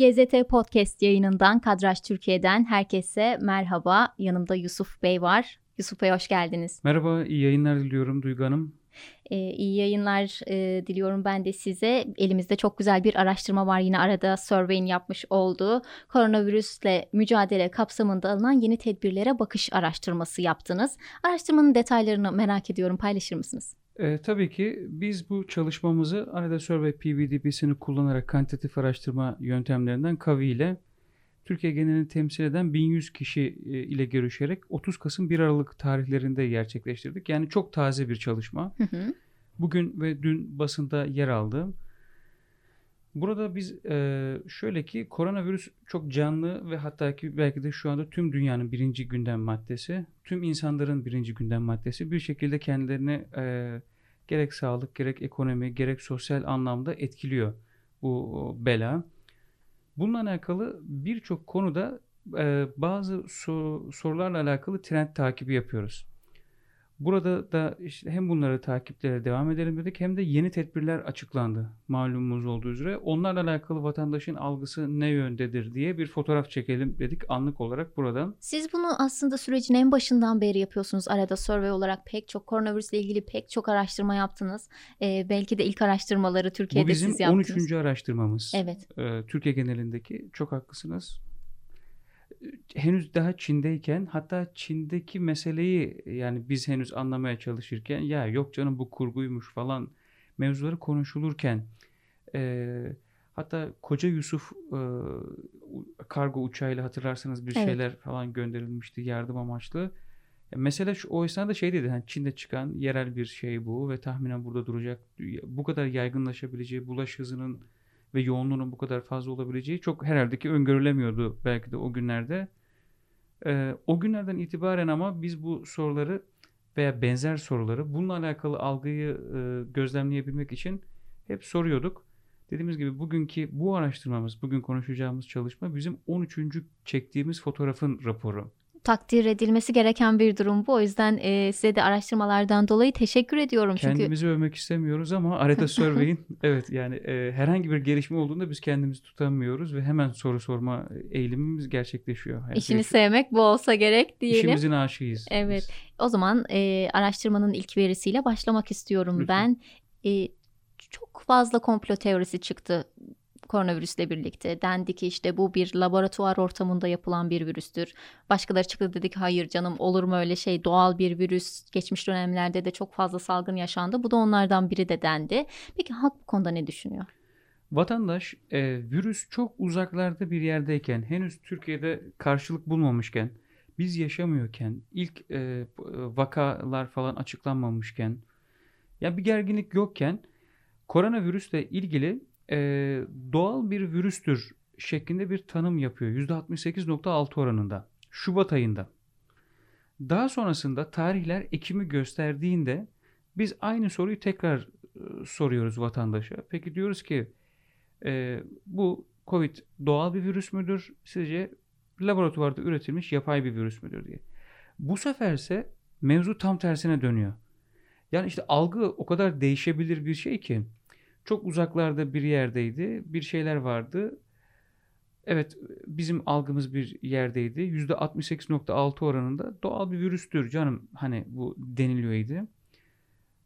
GZT Podcast yayınından Kadraj Türkiye'den herkese merhaba. Yanımda Yusuf Bey var. Yusuf Bey hoş geldiniz. Merhaba, iyi yayınlar diliyorum Duygu Hanım. Ee, iyi yayınlar e, diliyorum ben de size. Elimizde çok güzel bir araştırma var yine arada Survey'in yapmış olduğu koronavirüsle mücadele kapsamında alınan yeni tedbirlere bakış araştırması yaptınız. Araştırmanın detaylarını merak ediyorum paylaşır mısınız? E, tabii ki biz bu çalışmamızı Arada Survey PVDP'sini kullanarak kantitatif araştırma yöntemlerinden KAVI ile Türkiye genelini temsil eden 1100 kişi e, ile görüşerek 30 Kasım 1 Aralık tarihlerinde gerçekleştirdik. Yani çok taze bir çalışma. Hı hı. Bugün ve dün basında yer aldı. Burada biz e, şöyle ki koronavirüs çok canlı ve hatta ki belki de şu anda tüm dünyanın birinci gündem maddesi, tüm insanların birinci gündem maddesi bir şekilde kendilerini e, gerek sağlık, gerek ekonomi, gerek sosyal anlamda etkiliyor bu bela. Bununla alakalı birçok konuda e, bazı sor, sorularla alakalı trend takibi yapıyoruz. Burada da işte hem bunları takiplere devam edelim dedik hem de yeni tedbirler açıklandı malumumuz olduğu üzere. Onlarla alakalı vatandaşın algısı ne yöndedir diye bir fotoğraf çekelim dedik anlık olarak buradan. Siz bunu aslında sürecin en başından beri yapıyorsunuz. Arada survey olarak pek çok koronavirüsle ilgili pek çok araştırma yaptınız. Ee, belki de ilk araştırmaları Türkiye'de Bu bizim siz yaptınız. 13. araştırmamız. Evet. Ee, Türkiye genelindeki çok haklısınız. Henüz daha Çin'deyken hatta Çin'deki meseleyi yani biz henüz anlamaya çalışırken ya yok canım bu kurguymuş falan mevzuları konuşulurken e, hatta Koca Yusuf e, kargo uçağıyla hatırlarsanız bir Evet. şeyler falan gönderilmişti yardım amaçlı. E, Mesela şu, o esnada şey dedi hani Çin'de çıkan yerel bir şey bu ve tahminen burada duracak. Bu kadar yaygınlaşabileceği, bulaş hızının ve yoğunluğunun bu kadar fazla olabileceği çok herhalde ki öngörülemiyordu belki de o günlerde. Ee, o günlerden itibaren ama biz bu soruları veya benzer soruları bununla alakalı algıyı e, gözlemleyebilmek için hep soruyorduk. Dediğimiz gibi bugünkü bu araştırmamız, bugün konuşacağımız çalışma bizim 13. çektiğimiz fotoğrafın raporu. Takdir edilmesi gereken bir durum bu. O yüzden e, size de araştırmalardan dolayı teşekkür ediyorum. Çünkü Kendimizi övmek istemiyoruz ama Areta Survey'in evet yani e, herhangi bir gelişme olduğunda biz kendimizi tutamıyoruz ve hemen soru sorma eğilimimiz gerçekleşiyor. Yani işini bir- sevmek bu olsa gerek diyelim. İşimizin aşığıyız. Evet. biz. O zaman e, araştırmanın ilk verisiyle başlamak istiyorum Lütfen. ben. E, çok fazla komplo teorisi çıktı koronavirüsle birlikte. Dendi ki işte bu bir laboratuvar ortamında yapılan bir virüstür. Başkaları çıktı dedi ki hayır canım olur mu öyle şey doğal bir virüs. Geçmiş dönemlerde de çok fazla salgın yaşandı. Bu da onlardan biri de dendi. Peki halk bu konuda ne düşünüyor? Vatandaş e, virüs çok uzaklarda bir yerdeyken, henüz Türkiye'de karşılık bulmamışken, biz yaşamıyorken, ilk e, vakalar falan açıklanmamışken, ya bir gerginlik yokken koronavirüsle ilgili e, doğal bir virüstür şeklinde bir tanım yapıyor. %68.6 oranında. Şubat ayında. Daha sonrasında tarihler Ekim'i gösterdiğinde biz aynı soruyu tekrar soruyoruz vatandaşa. Peki diyoruz ki e, bu Covid doğal bir virüs müdür? Sizce laboratuvarda üretilmiş yapay bir virüs müdür diye. Bu seferse mevzu tam tersine dönüyor. Yani işte algı o kadar değişebilir bir şey ki. Çok uzaklarda bir yerdeydi. Bir şeyler vardı. Evet bizim algımız bir yerdeydi. %68.6 oranında doğal bir virüstür canım hani bu deniliyordu.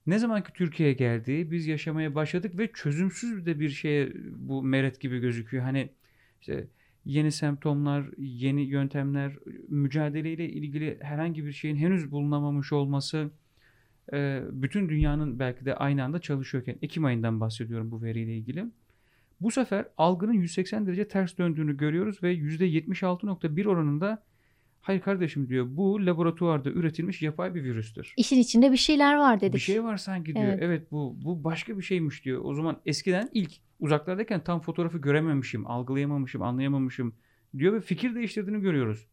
Ne zaman ki Türkiye'ye geldi biz yaşamaya başladık ve çözümsüz de bir şeye bu meret gibi gözüküyor. Hani işte yeni semptomlar, yeni yöntemler, mücadeleyle ilgili herhangi bir şeyin henüz bulunamamış olması e, bütün dünyanın belki de aynı anda çalışıyorken Ekim ayından bahsediyorum bu veriyle ilgili. Bu sefer algının 180 derece ters döndüğünü görüyoruz ve %76.1 oranında hayır kardeşim diyor bu laboratuvarda üretilmiş yapay bir virüstür. İşin içinde bir şeyler var dedik. Bir şey var sanki diyor. Evet. Evet, bu bu başka bir şeymiş diyor. O zaman eskiden ilk uzaklardayken tam fotoğrafı görememişim, algılayamamışım, anlayamamışım diyor ve fikir değiştirdiğini görüyoruz.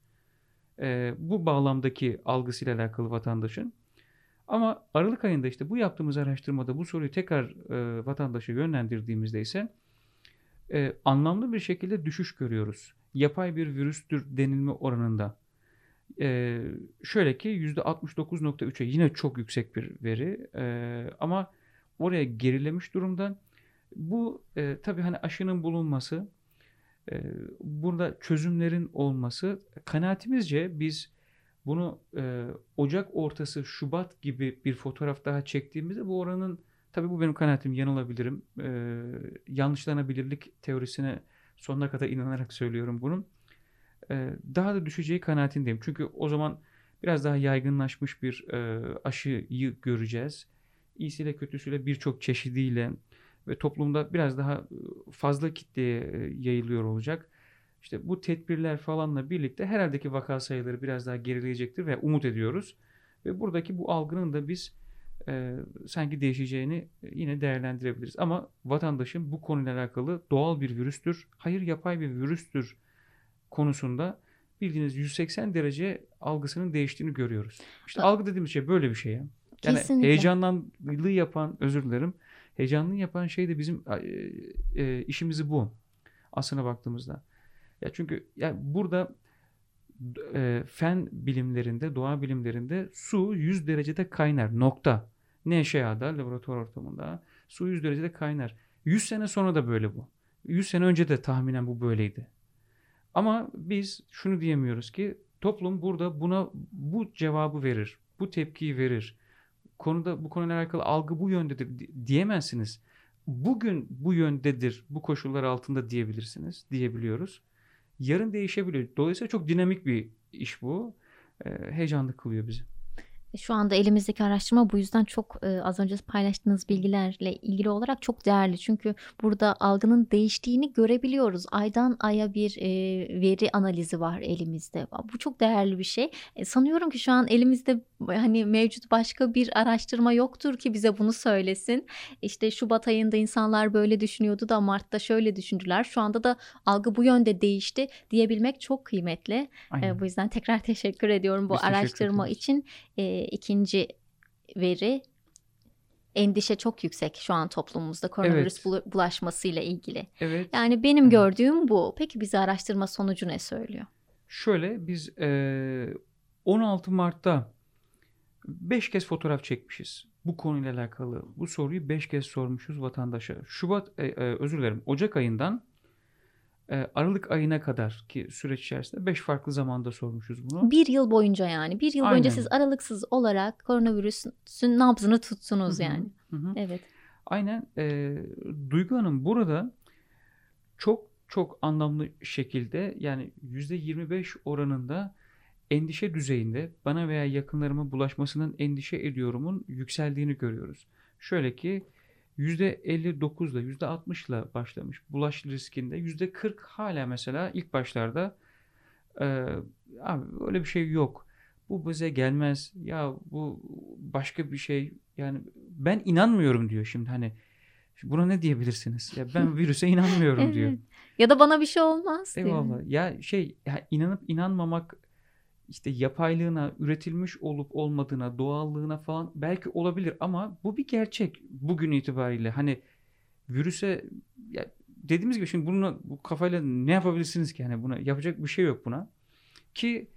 Ee, bu bağlamdaki algısıyla alakalı vatandaşın. Ama Aralık ayında işte bu yaptığımız araştırmada bu soruyu tekrar e, vatandaşa yönlendirdiğimizde ise e, anlamlı bir şekilde düşüş görüyoruz. Yapay bir virüstür denilme oranında. E, şöyle ki %69.3'e yine çok yüksek bir veri e, ama oraya gerilemiş durumda. Bu e, tabii hani aşının bulunması E, burada çözümlerin olması kanaatimizce biz bunu e, Ocak ortası Şubat gibi bir fotoğraf daha çektiğimizde bu oranın tabii bu benim kanaatim yanılabilirim. E, yanlışlanabilirlik teorisine sonuna kadar inanarak söylüyorum bunun. E, daha da düşeceği kanaatindeyim. Çünkü o zaman biraz daha yaygınlaşmış bir e, aşıyı göreceğiz. İyisiyle kötüsüyle birçok çeşidiyle ve toplumda biraz daha fazla kitleye yayılıyor olacak. İşte bu tedbirler falanla birlikte herhalde ki vaka sayıları biraz daha gerileyecektir ve umut ediyoruz. Ve buradaki bu algının da biz e, sanki değişeceğini yine değerlendirebiliriz. Ama vatandaşın bu konuyla alakalı doğal bir virüstür, hayır yapay bir virüstür konusunda bildiğiniz 180 derece algısının değiştiğini görüyoruz. İşte algı dediğimiz şey böyle bir şey ya. Yani Kesinlikle. heyecanlanlığı yapan, özür dilerim, heyecanlı yapan şey de bizim e, e, işimizi bu. Aslına baktığımızda. Ya çünkü ya burada e, fen bilimlerinde, doğa bilimlerinde su 100 derecede kaynar. Nokta. NŞA'da, laboratuvar ortamında su 100 derecede kaynar. 100 sene sonra da böyle bu. 100 sene önce de tahminen bu böyleydi. Ama biz şunu diyemiyoruz ki toplum burada buna bu cevabı verir. Bu tepkiyi verir. Konuda bu konuyla alakalı algı bu yöndedir diyemezsiniz. Bugün bu yöndedir, bu koşullar altında diyebilirsiniz, diyebiliyoruz. Yarın değişebiliyor. Dolayısıyla çok dinamik bir iş bu. Ee, heyecanlı kılıyor bizi. Şu anda elimizdeki araştırma bu yüzden çok e, az önce paylaştığınız bilgilerle ilgili olarak çok değerli. Çünkü burada algının değiştiğini görebiliyoruz. Aydan aya bir e, veri analizi var elimizde. Bu çok değerli bir şey. E, sanıyorum ki şu an elimizde hani mevcut başka bir araştırma yoktur ki bize bunu söylesin. İşte Şubat ayında insanlar böyle düşünüyordu da Mart'ta şöyle düşündüler. Şu anda da algı bu yönde değişti diyebilmek çok kıymetli. E, bu yüzden tekrar teşekkür ediyorum bu Biz araştırma için. E, ikinci veri endişe çok yüksek şu an toplumumuzda koronavirüs Evet. bulaşmasıyla ilgili. Evet. Yani benim gördüğüm bu. Peki bize araştırma sonucu ne söylüyor? Şöyle biz e, 16 Mart'ta 5 kez fotoğraf çekmişiz. Bu konuyla alakalı bu soruyu 5 kez sormuşuz vatandaşa. Şubat e, e, özür dilerim Ocak ayından e, Aralık ayına kadar ki süreç içerisinde 5 farklı zamanda sormuşuz bunu. Bir yıl boyunca yani. Bir yıl boyunca Aynen. siz aralıksız olarak koronavirüsün nabzını tuttunuz Hı hı, yani. hı hı. Evet. Aynen. E, Duygu Hanım burada çok çok anlamlı şekilde yani %25 oranında endişe düzeyinde bana veya yakınlarıma bulaşmasının endişe ediyorumun yükseldiğini görüyoruz. Şöyle ki %59 ile %60 ile başlamış bulaş riskinde %40 hala mesela ilk başlarda e, abi öyle bir şey yok. Bu bize gelmez. Ya bu başka bir şey. Yani ben inanmıyorum diyor şimdi hani. Buna ne diyebilirsiniz? Ya ben virüse inanmıyorum diyor. Evet. Ya da bana bir şey olmaz diyor. Eyvallah. Ya şey ya inanıp inanmamak işte yapaylığına, üretilmiş olup olmadığına, doğallığına falan belki olabilir ama bu bir gerçek bugün itibariyle. Hani virüse ya dediğimiz gibi şimdi bunu bu kafayla ne yapabilirsiniz ki? Yani buna yapacak bir şey yok buna. Ki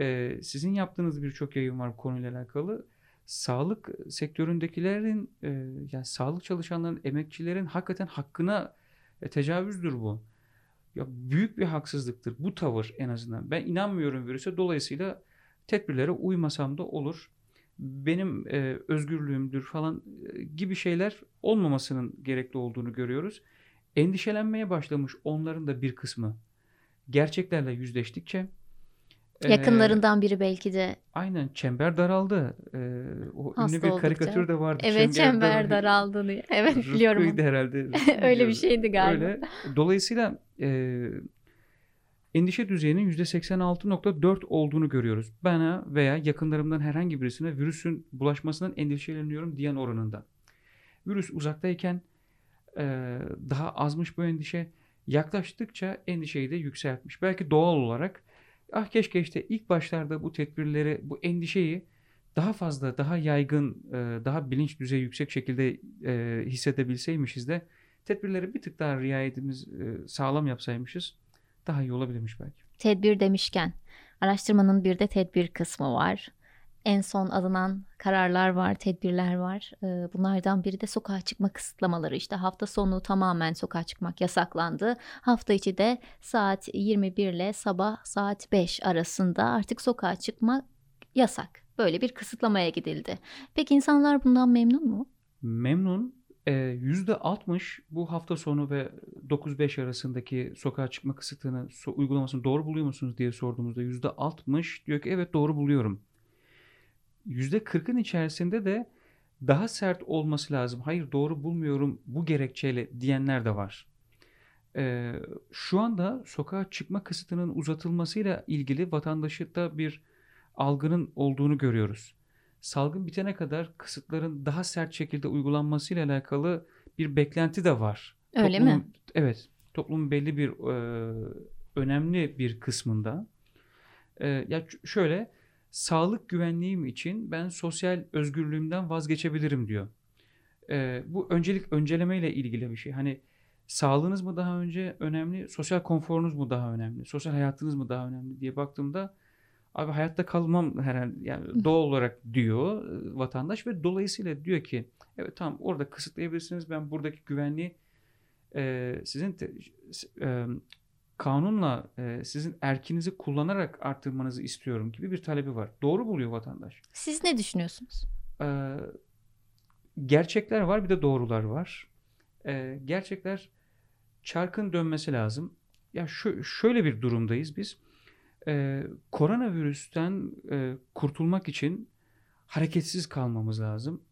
e, sizin yaptığınız birçok yayın var bu konuyla alakalı. Sağlık sektöründekilerin e, yani sağlık çalışanların, emekçilerin hakikaten hakkına e, tecavüzdür bu. Ya büyük bir haksızlıktır bu tavır en azından. Ben inanmıyorum virüse. Dolayısıyla tedbirlere uymasam da olur. Benim e, özgürlüğümdür falan e, gibi şeyler olmamasının gerekli olduğunu görüyoruz. Endişelenmeye başlamış onların da bir kısmı gerçeklerle yüzleştikçe Yakınlarından biri belki de aynen çember daraldı. E, o Hasta ünlü bir oldukça. karikatür de vardı. evet çember daraldı diye. Evet biliyorum. Rıfkı'ydı herhalde. Öyle bir şeydi galiba. Öyle. Dolayısıyla e, endişe düzeyinin %86.4 olduğunu görüyoruz. Bana veya yakınlarımdan herhangi birisine virüsün bulaşmasından endişeleniyorum diyen oranında. Virüs uzaktayken e, daha azmış bu endişe. Yaklaştıkça endişeyi de yükseltmiş. Belki doğal olarak ah keşke işte ilk başlarda bu tedbirleri, bu endişeyi daha fazla, daha yaygın, e, daha bilinç düzeyi yüksek şekilde e, hissedebilseymişiz de tedbirleri bir tık daha riayetimiz e, sağlam yapsaymışız daha iyi olabilirmiş belki. Tedbir demişken araştırmanın bir de tedbir kısmı var. En son alınan kararlar var, tedbirler var. Ee, Bunlardan biri de sokağa çıkma kısıtlamaları. İşte hafta sonu tamamen sokağa çıkmak yasaklandı. Hafta içi de saat 21 ile sabah saat 5 arasında artık sokağa çıkma yasak. Böyle bir kısıtlamaya gidildi. Peki insanlar bundan memnun mu? Memnun. Ee, %60 bu hafta sonu ve 9-5 arasındaki sokağa çıkma kısıtını uygulamasını doğru buluyor musunuz diye sorduğumuzda %60 diyor ki evet doğru buluyorum. %40'ın içerisinde de daha sert olması lazım. Hayır doğru bulmuyorum bu gerekçeyle diyenler de var. Ee, şu anda sokağa çıkma kısıtının uzatılmasıyla ilgili vatandaşlıkta bir algının olduğunu görüyoruz. Salgın bitene kadar kısıtların daha sert şekilde uygulanmasıyla alakalı bir beklenti de var. Öyle Toplumun- mi? Evet. Toplumun belli bir e, önemli bir kısmında. E, ya şöyle sağlık güvenliğim için ben sosyal özgürlüğümden vazgeçebilirim diyor. E, bu öncelik öncelemeyle ilgili bir şey. Hani sağlığınız mı daha önce önemli, sosyal konforunuz mu daha önemli, sosyal hayatınız mı daha önemli diye baktığımda abi hayatta kalmam herhalde yani doğal olarak diyor e, vatandaş ve dolayısıyla diyor ki evet tamam orada kısıtlayabilirsiniz ben buradaki güvenliği e, sizin te- e, kanunla e, sizin erkinizi kullanarak arttırmanızı istiyorum gibi bir talebi var. Doğru buluyor vatandaş. Siz ne düşünüyorsunuz? E, gerçekler var bir de doğrular var. E, gerçekler çarkın dönmesi lazım. Ya şu, şöyle bir durumdayız biz. E, koronavirüsten e, kurtulmak için hareketsiz kalmamız lazım.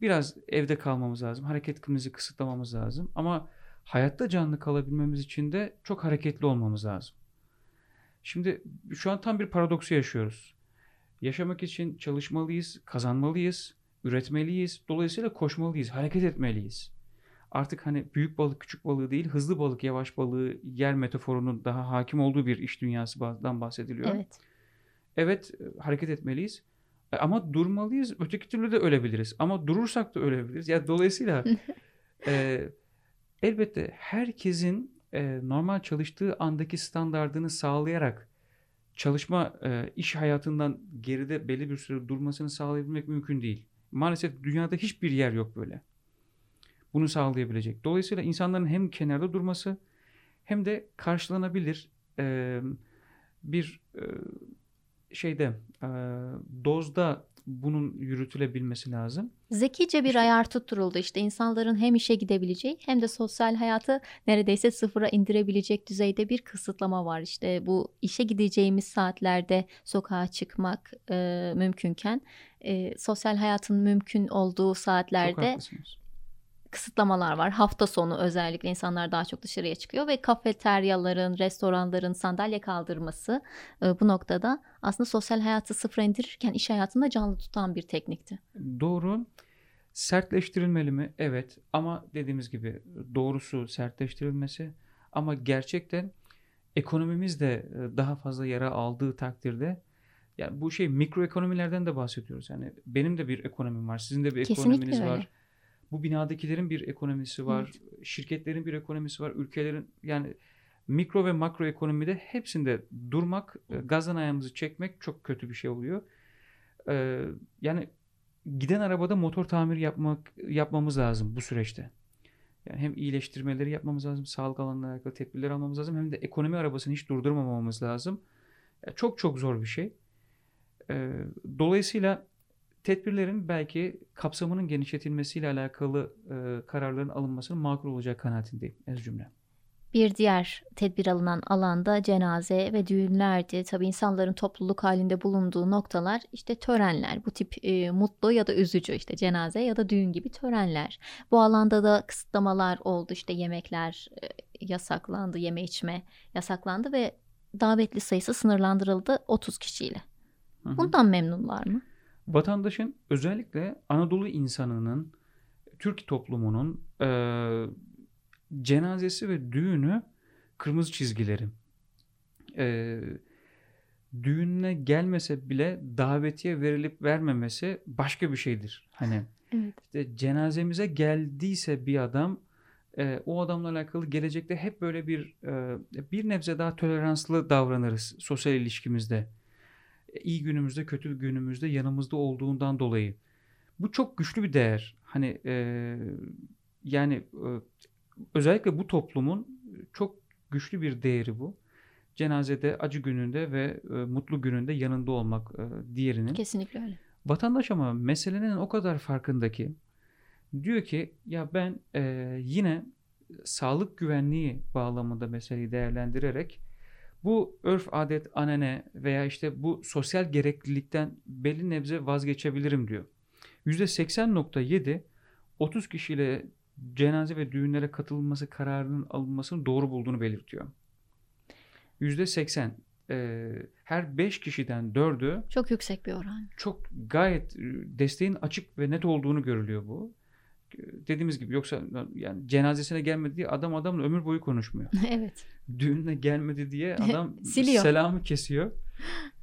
Biraz evde kalmamız lazım. Hareketimizi kısıtlamamız lazım. Ama hayatta canlı kalabilmemiz için de çok hareketli olmamız lazım. Şimdi şu an tam bir paradoksu yaşıyoruz. Yaşamak için çalışmalıyız, kazanmalıyız, üretmeliyiz. Dolayısıyla koşmalıyız, hareket etmeliyiz. Artık hani büyük balık küçük balığı değil, hızlı balık yavaş balığı yer metaforunun daha hakim olduğu bir iş dünyasından bahsediliyor. Evet. Evet hareket etmeliyiz. E, Ama durmalıyız. Öteki türlü de ölebiliriz. Ama durursak da ölebiliriz. Ya dolayısıyla e, elbette herkesin e, normal çalıştığı andaki standardını sağlayarak çalışma e, iş hayatından geride belli bir süre durmasını sağlayabilmek mümkün değil. Maalesef dünyada hiçbir yer yok böyle. Bunu sağlayabilecek. Dolayısıyla insanların hem kenarda durması hem de karşılanabilir e, bir e, şeyde e, dozda bunun yürütülebilmesi lazım. Zekice bir İşte- ayar tutturuldu işte insanların hem işe gidebileceği hem de sosyal hayatı neredeyse sıfıra indirebilecek düzeyde bir kısıtlama var. İşte bu işe gideceğimiz saatlerde sokağa çıkmak e, mümkünken e, sosyal hayatın mümkün olduğu saatlerde. Kısıtlamalar var. Hafta sonu özellikle insanlar daha çok dışarıya çıkıyor ve kafeteryaların, restoranların sandalye kaldırması e, bu noktada aslında sosyal hayatı sıfıra indirirken iş hayatını da canlı tutan bir teknikti. Doğru. Sertleştirilmeli mi? Evet. Ama dediğimiz gibi doğrusu sertleştirilmesi. Ama gerçekten ekonomimiz de e, daha fazla yara aldığı takdirde yani bu şey mikro ekonomilerden de bahsediyoruz. Yani benim de bir ekonomim var. Sizin de bir Kesinlikle ekonominiz öyle. var. Bu binadakilerin bir ekonomisi var. Şirketlerin bir ekonomisi var. Ülkelerin yani mikro ve makro ekonomide hepsinde durmak, e, gazdan ayağımızı çekmek çok kötü bir şey oluyor. Ee, yani giden arabada motor tamiri yapmak yapmamız lazım bu süreçte. Yani hem iyileştirmeleri yapmamız lazım, sağlık alanına alakalı tedbirler almamız lazım hem de ekonomi arabasını hiç durdurmamamız lazım. Ya çok çok zor bir şey. Ee, dolayısıyla tedbirlerin belki kapsamının genişletilmesiyle alakalı e, kararların alınmasının makul olacak kanaatindeyim ez cümle. Bir diğer tedbir alınan alanda cenaze ve düğünlerdi. Tabii insanların topluluk halinde bulunduğu noktalar işte törenler. Bu tip e, mutlu ya da üzücü işte cenaze ya da düğün gibi törenler. Bu alanda da kısıtlamalar oldu. İşte yemekler e, yasaklandı, yeme içme yasaklandı ve davetli sayısı sınırlandırıldı 30 kişiyle. Hı hı. Bundan memnunlar mı? Vatandaşın özellikle Anadolu insanının, Türk toplumunun e, cenazesi ve düğünü kırmızı çizgileri. E, düğününe gelmese bile davetiye verilip vermemesi başka bir şeydir. Hani Evet. işte cenazemize geldiyse bir adam e, o adamla alakalı gelecekte hep böyle bir e, bir nebze daha toleranslı davranırız sosyal ilişkimizde. İyi günümüzde kötü günümüzde yanımızda olduğundan dolayı. Bu çok güçlü bir değer. Hani e, yani e, özellikle bu toplumun çok güçlü bir değeri bu. Cenazede, acı gününde ve e, mutlu gününde yanında olmak e, diğerinin. Kesinlikle öyle. Vatandaş ama meselenin o kadar farkında ki diyor ki ya ben e, yine sağlık güvenliği bağlamında meseleyi değerlendirerek bu örf adet anane veya işte bu sosyal gereklilikten belli nebze vazgeçebilirim diyor. %80.7 30 kişiyle cenaze ve düğünlere katılması kararının alınmasını doğru bulduğunu belirtiyor. %80 e, her 5 kişiden 4'ü Çok yüksek bir oran. çok gayet e, desteğin açık ve net olduğunu görülüyor bu. Dediğimiz gibi yoksa yani cenazesine gelmedi diye adam adamla ömür boyu konuşmuyor. evet. Düğününe gelmedi diye adam Siliyor. selamı kesiyor.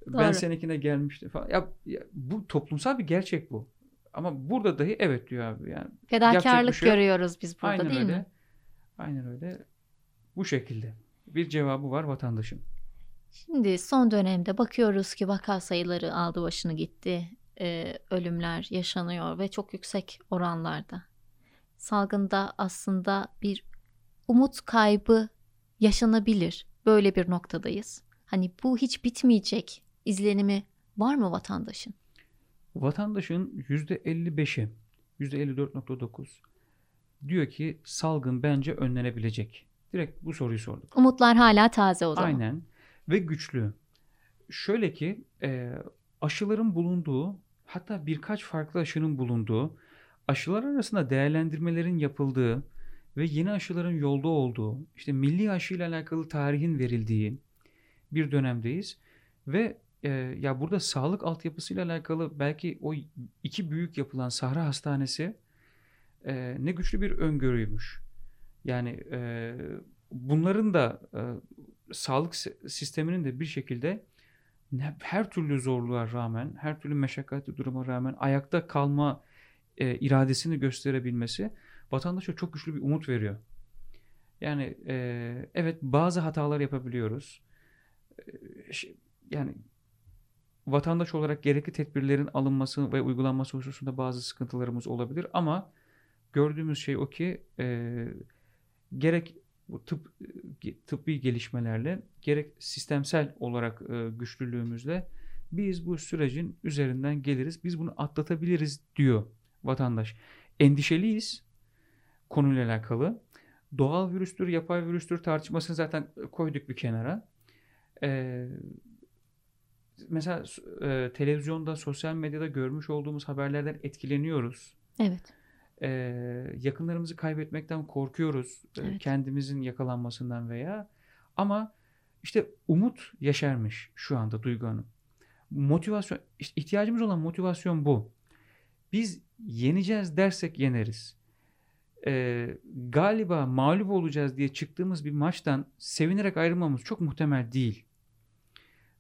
Ben Doğru. seninkine gelmiştim falan. Ya, ya bu toplumsal bir gerçek bu. Ama burada dahi evet diyor abi yani. Fedakarlık şey görüyoruz biz burada Aynen değil öyle. mi? Aynen öyle. Bu şekilde. Bir cevabı var vatandaşın. Şimdi son dönemde bakıyoruz ki vaka sayıları aldı başını gitti. Ee, ölümler yaşanıyor ve çok yüksek oranlarda. Salgında aslında bir umut kaybı yaşanabilir. Böyle bir noktadayız. Hani bu hiç bitmeyecek izlenimi var mı vatandaşın? Vatandaşın %55'i, %54.9 diyor ki salgın bence önlenebilecek. Direkt bu soruyu sorduk. Umutlar hala taze o zaman. Aynen ve güçlü. Şöyle ki e, aşıların bulunduğu hatta birkaç farklı aşının bulunduğu aşılar arasında değerlendirmelerin yapıldığı ve yeni aşıların yolda olduğu işte milli aşıyla alakalı tarihin verildiği bir dönemdeyiz ve e, ya burada sağlık altyapısıyla alakalı belki o iki büyük yapılan Sahra Hastanesi e, ne güçlü bir öngörüymüş. Yani e, bunların da e, sağlık si- sisteminin de bir şekilde her türlü zorluğa rağmen, her türlü meşakkatli duruma rağmen ayakta kalma e, iradesini gösterebilmesi vatandaşa çok güçlü bir umut veriyor. Yani e, evet bazı hatalar yapabiliyoruz. E, şi- yani vatandaş olarak gerekli tedbirlerin alınması ve uygulanması hususunda bazı sıkıntılarımız olabilir ama gördüğümüz şey o ki e, gerek bu tıp e, tıbbi gelişmelerle gerek sistemsel olarak e, güçlülüğümüzle biz bu sürecin üzerinden geliriz. Biz bunu atlatabiliriz diyor vatandaş. Endişeliyiz konuyla alakalı. Doğal virüstür, yapay virüstür tartışmasını zaten koyduk bir kenara. Ee, mesela e, televizyonda, sosyal medyada görmüş olduğumuz haberlerden etkileniyoruz. Evet. Ee, yakınlarımızı kaybetmekten korkuyoruz. Ee, Evet. Kendimizin yakalanmasından veya ama işte umut yaşarmış şu anda Duygu Hanım. Motivasyon, işte ihtiyacımız olan motivasyon bu. Biz yeneceğiz dersek yeneriz. Ee, galiba mağlup olacağız diye çıktığımız bir maçtan sevinerek ayrılmamız çok muhtemel değil.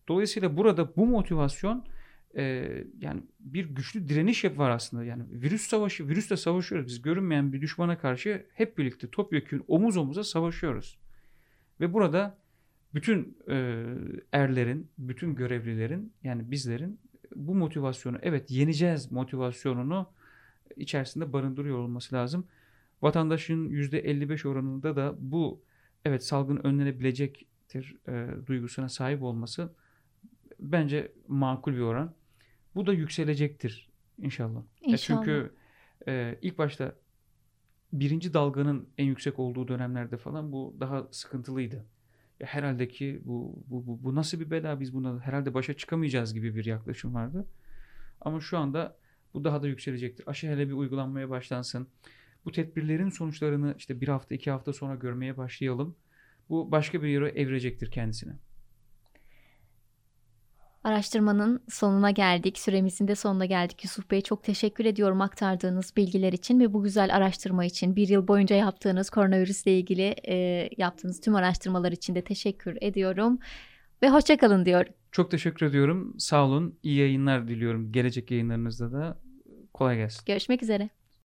Dolayısıyla burada bu motivasyon e, yani bir güçlü direniş yap var aslında. Yani virüs savaşı, virüsle savaşıyoruz. Biz görünmeyen bir düşmana karşı hep birlikte topyekun omuz omuza savaşıyoruz. Ve burada bütün e, erlerin, bütün görevlilerin yani bizlerin bu motivasyonu evet yeneceğiz motivasyonunu içerisinde barındırıyor olması lazım. Vatandaşın %55 oranında da bu evet salgın önlenebilecektir e, duygusuna sahip olması bence makul bir oran. Bu da yükselecektir inşallah. İnşallah. çünkü e, ilk başta birinci dalganın en yüksek olduğu dönemlerde falan bu daha sıkıntılıydı. Ya herhalde ki bu, bu, bu, bu nasıl bir bela biz buna herhalde başa çıkamayacağız gibi bir yaklaşım vardı. Ama şu anda bu daha da yükselecektir. Aşı hele bir uygulanmaya başlansın. Bu tedbirlerin sonuçlarını işte bir hafta iki hafta sonra görmeye başlayalım. Bu başka bir yere evrecektir kendisine. Araştırmanın sonuna geldik. Süremizin de sonuna geldik. Yusuf Bey çok teşekkür ediyorum aktardığınız bilgiler için ve bu güzel araştırma için. Bir yıl boyunca yaptığınız koronavirüsle ilgili e, yaptığınız tüm araştırmalar için de teşekkür ediyorum. Ve hoşçakalın diyorum. Çok teşekkür ediyorum. Sağ olun. İyi yayınlar diliyorum. Gelecek yayınlarınızda da kolay gelsin. Görüşmek üzere.